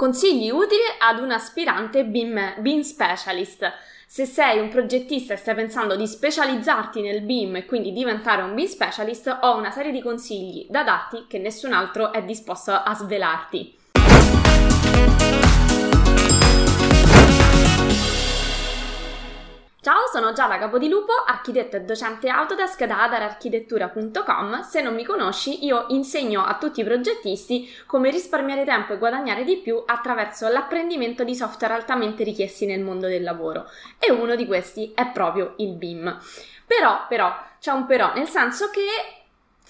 Consigli utili ad un aspirante BIM, BIM specialist. Se sei un progettista e stai pensando di specializzarti nel BIM e quindi diventare un BIM specialist, ho una serie di consigli da darti che nessun altro è disposto a svelarti. Ciao, sono Giada Capodilupo, architetto e docente Autodesk da adararchitettura.com. Se non mi conosci, io insegno a tutti i progettisti come risparmiare tempo e guadagnare di più attraverso l'apprendimento di software altamente richiesti nel mondo del lavoro. E uno di questi è proprio il BIM. Però, però, c'è un però, nel senso che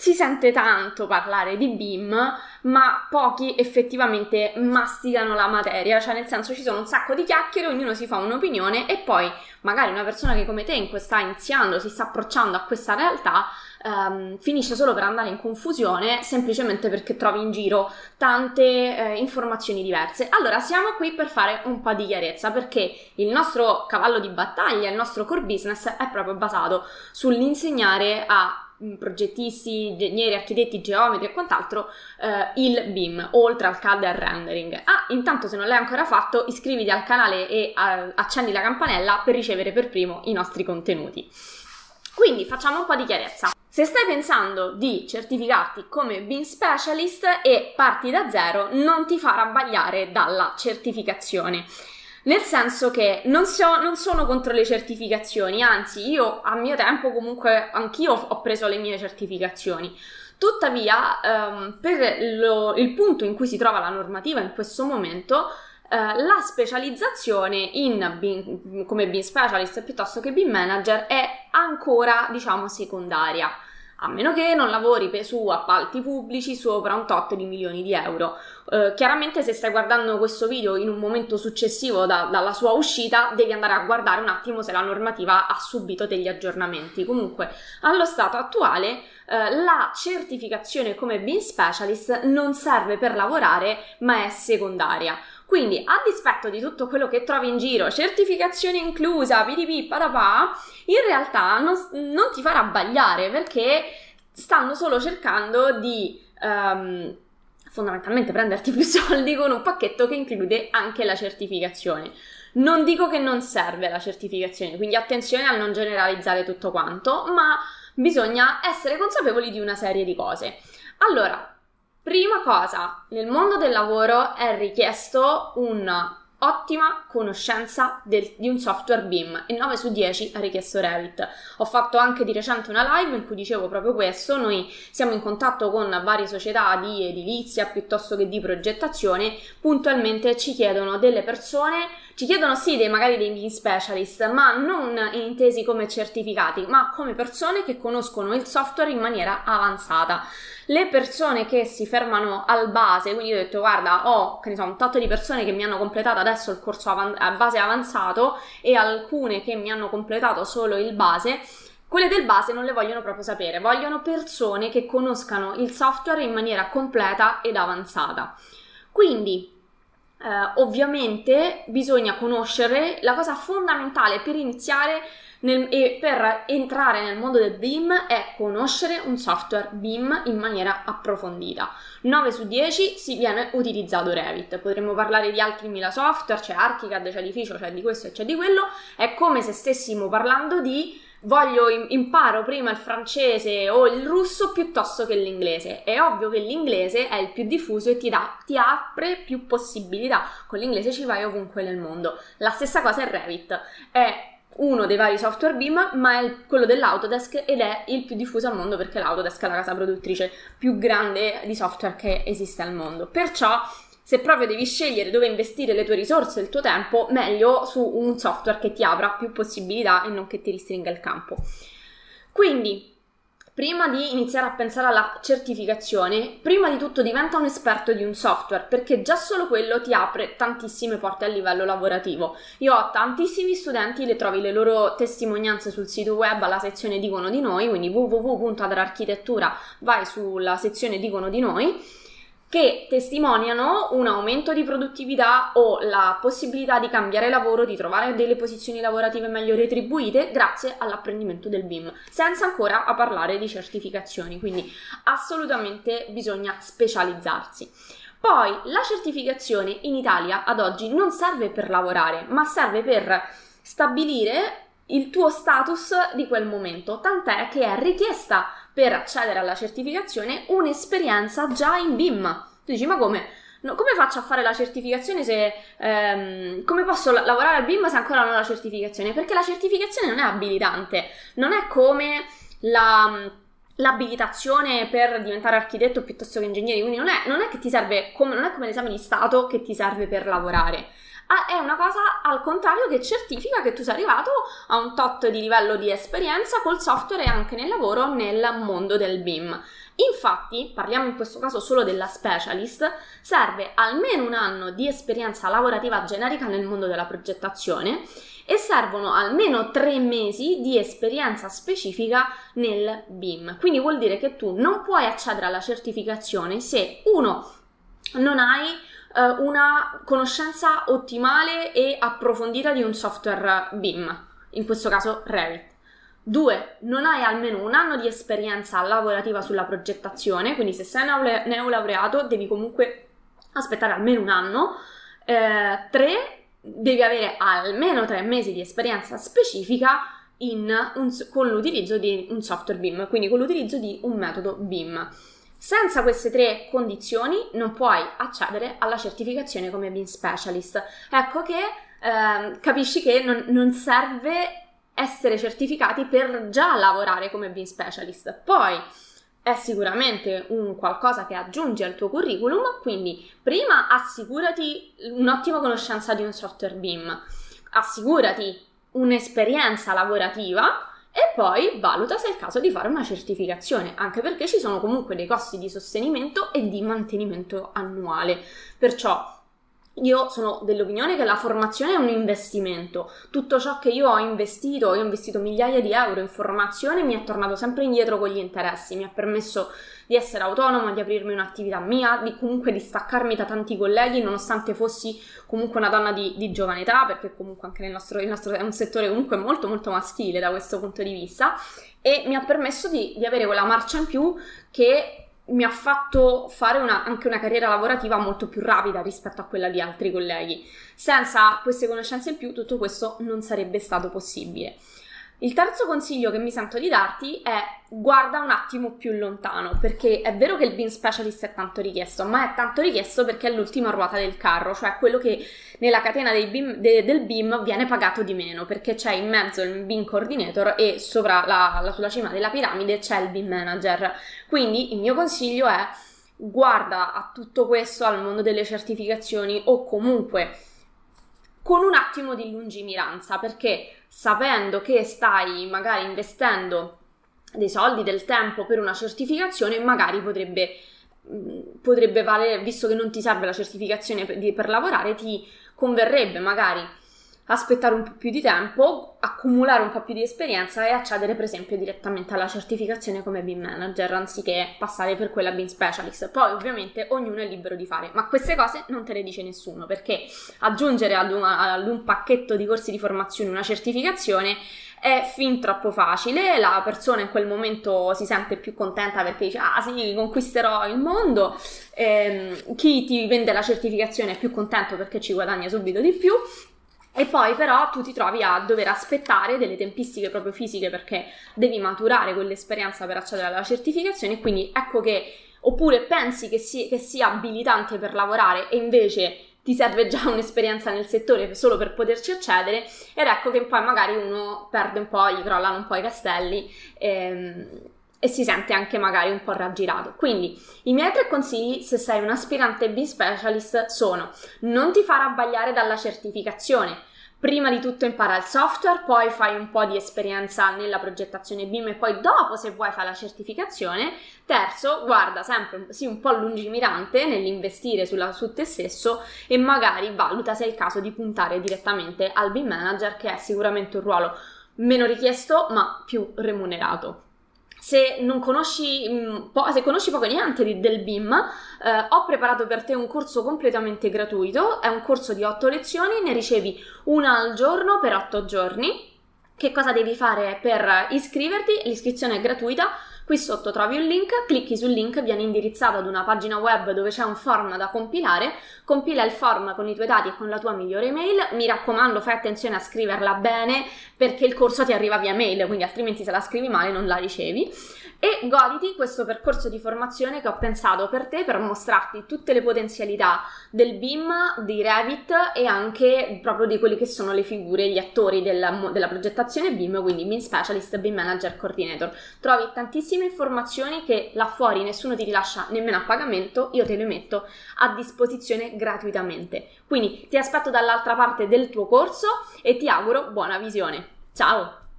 si sente tanto parlare di BIM, ma pochi effettivamente masticano la materia, cioè nel senso ci sono un sacco di chiacchiere, ognuno si fa un'opinione e poi magari una persona che come te in sta iniziando, si sta approcciando a questa realtà, ehm, finisce solo per andare in confusione semplicemente perché trovi in giro tante eh, informazioni diverse. Allora siamo qui per fare un po' di chiarezza perché il nostro cavallo di battaglia, il nostro core business è proprio basato sull'insegnare a progettisti, ingegneri, architetti, geometri e quant'altro eh, il BIM, oltre al CAD e al rendering. Ah, intanto se non l'hai ancora fatto, iscriviti al canale e uh, accendi la campanella per ricevere per primo i nostri contenuti. Quindi facciamo un po' di chiarezza. Se stai pensando di certificarti come BIM Specialist e parti da zero, non ti farà abbagliare dalla certificazione. Nel senso che non, so, non, sono contro le certificazioni, anzi io a mio tempo comunque anch'io ho preso le mie certificazioni. Tuttavia, ehm, per lo, il punto in cui si trova la normativa in questo momento, eh, la specializzazione in BIM, come BIM specialist piuttosto che BIM manager è ancora, diciamo, secondaria a meno che non lavori su appalti pubblici sopra un tot di milioni di euro. Eh, chiaramente se stai guardando questo video in un momento successivo da, dalla sua uscita, devi andare a guardare un attimo se la normativa ha subito degli aggiornamenti. Comunque, allo stato attuale, eh, la certificazione come BIM Specialist non serve per lavorare, ma è secondaria. Quindi, a dispetto di tutto quello che trovi in giro, certificazione inclusa, pdp, patapà, in realtà non, non ti farà abbagliare perché stanno solo cercando di um, fondamentalmente prenderti più soldi con un pacchetto che include anche la certificazione. Non dico che non serve la certificazione, quindi attenzione a non generalizzare tutto quanto, ma bisogna essere consapevoli di una serie di cose. Allora, Prima cosa, nel mondo del lavoro è richiesto un'ottima conoscenza del, di un software BIM e 9 su 10 ha richiesto Revit. Ho fatto anche di recente una live in cui dicevo proprio questo, noi siamo in contatto con varie società di edilizia piuttosto che di progettazione, puntualmente ci chiedono delle persone ci chiedono sì dei, magari dei BIM specialist, ma non intesi come certificati, ma come persone che conoscono il software in maniera avanzata. Le persone che si fermano al base, quindi ho detto guarda ho che ne so, un tot di persone che mi hanno completato adesso il corso avan- a base avanzato e alcune che mi hanno completato solo il base, quelle del base non le vogliono proprio sapere, vogliono persone che conoscano il software in maniera completa ed avanzata. Quindi Uh, ovviamente bisogna conoscere la cosa fondamentale per iniziare nel, e per entrare nel mondo del BIM è conoscere un software BIM in maniera approfondita. 9 su 10 si viene utilizzato Revit, potremmo parlare di altri mila software, c'è Archicad, c'è Edificio, c'è di questo e c'è di quello, è come se stessimo parlando di voglio imparo prima il francese o il russo piuttosto che l'inglese. È ovvio che l'inglese è il più diffuso e ti, dà, ti apre più possibilità. Con l'inglese ci vai ovunque nel mondo. La stessa cosa è Revit. È uno dei vari software BIM, ma è quello dell'Autodesk ed è il più diffuso al mondo perché l'Autodesk è la casa produttrice più grande di software che esiste al mondo. Perciò se proprio devi scegliere dove investire le tue risorse e il tuo tempo, meglio su un software che ti apra più possibilità e non che ti ristringa il campo. Quindi, prima di iniziare a pensare alla certificazione, prima di tutto diventa un esperto di un software, perché già solo quello ti apre tantissime porte a livello lavorativo. Io ho tantissimi studenti, le trovi le loro testimonianze sul sito web alla sezione Dicono di noi, quindi www.adararchitettura, vai sulla sezione Dicono di noi che testimoniano un aumento di produttività o la possibilità di cambiare lavoro, di trovare delle posizioni lavorative meglio retribuite grazie all'apprendimento del BIM, senza ancora a parlare di certificazioni, quindi assolutamente bisogna specializzarsi. Poi la certificazione in Italia ad oggi non serve per lavorare, ma serve per stabilire il tuo status di quel momento, tant'è che è richiesta per accedere alla certificazione un'esperienza già in BIM. Tu dici, ma come? No, come faccio a fare la certificazione se... Ehm, come posso la- lavorare al BIM se ancora non ho la certificazione? Perché la certificazione non è abilitante, non è come la l'abilitazione per diventare architetto piuttosto che ingegnere, quindi non è, non è che ti serve come, non è come l'esame di Stato che ti serve per lavorare. Ah, è una cosa al contrario che certifica che tu sei arrivato a un tot di livello di esperienza col software e anche nel lavoro nel mondo del BIM. Infatti, parliamo in questo caso solo della specialist, serve almeno un anno di esperienza lavorativa generica nel mondo della progettazione e servono almeno tre mesi di esperienza specifica nel BIM. Quindi vuol dire che tu non puoi accedere alla certificazione se uno non hai uh, una conoscenza ottimale e approfondita di un software BIM, in questo caso Revit. 2. Non hai almeno un anno di esperienza lavorativa sulla progettazione, quindi se sei neolaureato devi comunque aspettare almeno un anno. 3. Eh, devi avere almeno 3 mesi di esperienza specifica un, con l'utilizzo di un software BIM, quindi con l'utilizzo di un metodo BIM. Senza queste tre condizioni non puoi accedere alla certificazione come BIM Specialist. Ecco che eh, capisci che non, non serve essere certificati per già lavorare come BIM specialist. Poi è sicuramente un qualcosa che aggiunge al tuo curriculum, quindi prima assicurati un'ottima conoscenza di un software BIM, assicurati un'esperienza lavorativa e poi valuta se è il caso di fare una certificazione, anche perché ci sono comunque dei costi di sostenimento e di mantenimento annuale. Perciò io sono dell'opinione che la formazione è un investimento. Tutto ciò che io ho investito, io ho investito migliaia di euro in formazione, mi è tornato sempre indietro con gli interessi, mi ha permesso di essere autonoma, di aprirmi un'attività mia, di comunque di staccarmi da tanti colleghi, nonostante fossi comunque una donna di, di giovane età, perché comunque anche nel nostro, nostro è un settore comunque molto molto maschile da questo punto di vista, e mi ha permesso di, di avere quella marcia in più che mi ha fatto fare una, anche una carriera lavorativa molto più rapida rispetto a quella di altri colleghi. Senza queste conoscenze in più tutto questo non sarebbe stato possibile. Il terzo consiglio che mi sento di darti è guarda un attimo più lontano, perché è vero che il BIM specialist è tanto richiesto, ma è tanto richiesto perché è l'ultima ruota del carro, cioè quello che nella catena BIM, de, del BIM viene pagato di meno, perché c'è in mezzo il BIM coordinator e sopra la, la, sulla cima della piramide c'è il BIM manager. Quindi il mio consiglio è guarda a tutto questo, al mondo delle certificazioni o comunque con un attimo di lungimiranza, perché sapendo che stai magari investendo dei soldi, del tempo per una certificazione, magari potrebbe, mm, potrebbe valere, visto che non ti serve la certificazione per, per lavorare, ti converrebbe magari aspettare un po' più di tempo, accumulare un po' più di esperienza e accedere per esempio direttamente alla certificazione come BIM manager anziché passare per quella BIM specialist. Poi ovviamente ognuno è libero di fare, ma queste cose non te le dice nessuno perché aggiungere ad un, ad un pacchetto di corsi di formazione una certificazione è fin troppo facile, la persona in quel momento si sente più contenta perché dice ah sì, conquisterò il mondo, ehm, chi ti vende la certificazione è più contento perché ci guadagna subito di più e poi però tu ti trovi a dover aspettare delle tempistiche proprio fisiche perché devi maturare quell'esperienza per accedere alla certificazione, quindi ecco che oppure pensi che, si, che sia abilitante per lavorare e invece ti serve già un'esperienza nel settore solo per poterci accedere ed ecco che poi magari uno perde un po', gli crollano un po' i castelli ehm, e si sente anche magari un po' raggirato. Quindi i miei tre consigli se sei un aspirante B-Specialist sono non ti far abbagliare dalla certificazione. Prima di tutto impara il software, poi fai un po' di esperienza nella progettazione BIM e poi dopo se vuoi fare la certificazione. Terzo, guarda sempre sì, un po' lungimirante nell'investire sulla, su te stesso e magari valuta se è il caso di puntare direttamente al BIM manager che è sicuramente un ruolo meno richiesto ma più remunerato. Se non conosci, mm, po- se conosci poco niente di, del BIM, eh, ho preparato per te un corso completamente gratuito, è un corso di 8 lezioni, ne ricevi una al giorno per 8 giorni. Che cosa devi fare per iscriverti? L'iscrizione è gratuita, Qui sotto trovi un link, clicchi sul link, vieni indirizzato ad una pagina web dove c'è un form da compilare, compila il form con i tuoi dati e con la tua migliore email, mi raccomando fai attenzione a scriverla bene perché il corso ti arriva via mail, quindi altrimenti se la scrivi male non la ricevi. E goditi questo percorso di formazione che ho pensato per te per mostrarti tutte le potenzialità del BIM, di Revit e anche proprio di quelle che sono le figure, gli attori della, della progettazione BIM, quindi BIM Specialist, BIM Manager Coordinator. Trovi tantissime informazioni che là fuori nessuno ti rilascia nemmeno a pagamento, io te le metto a disposizione gratuitamente. Quindi ti aspetto dall'altra parte del tuo corso e ti auguro buona visione. Ciao!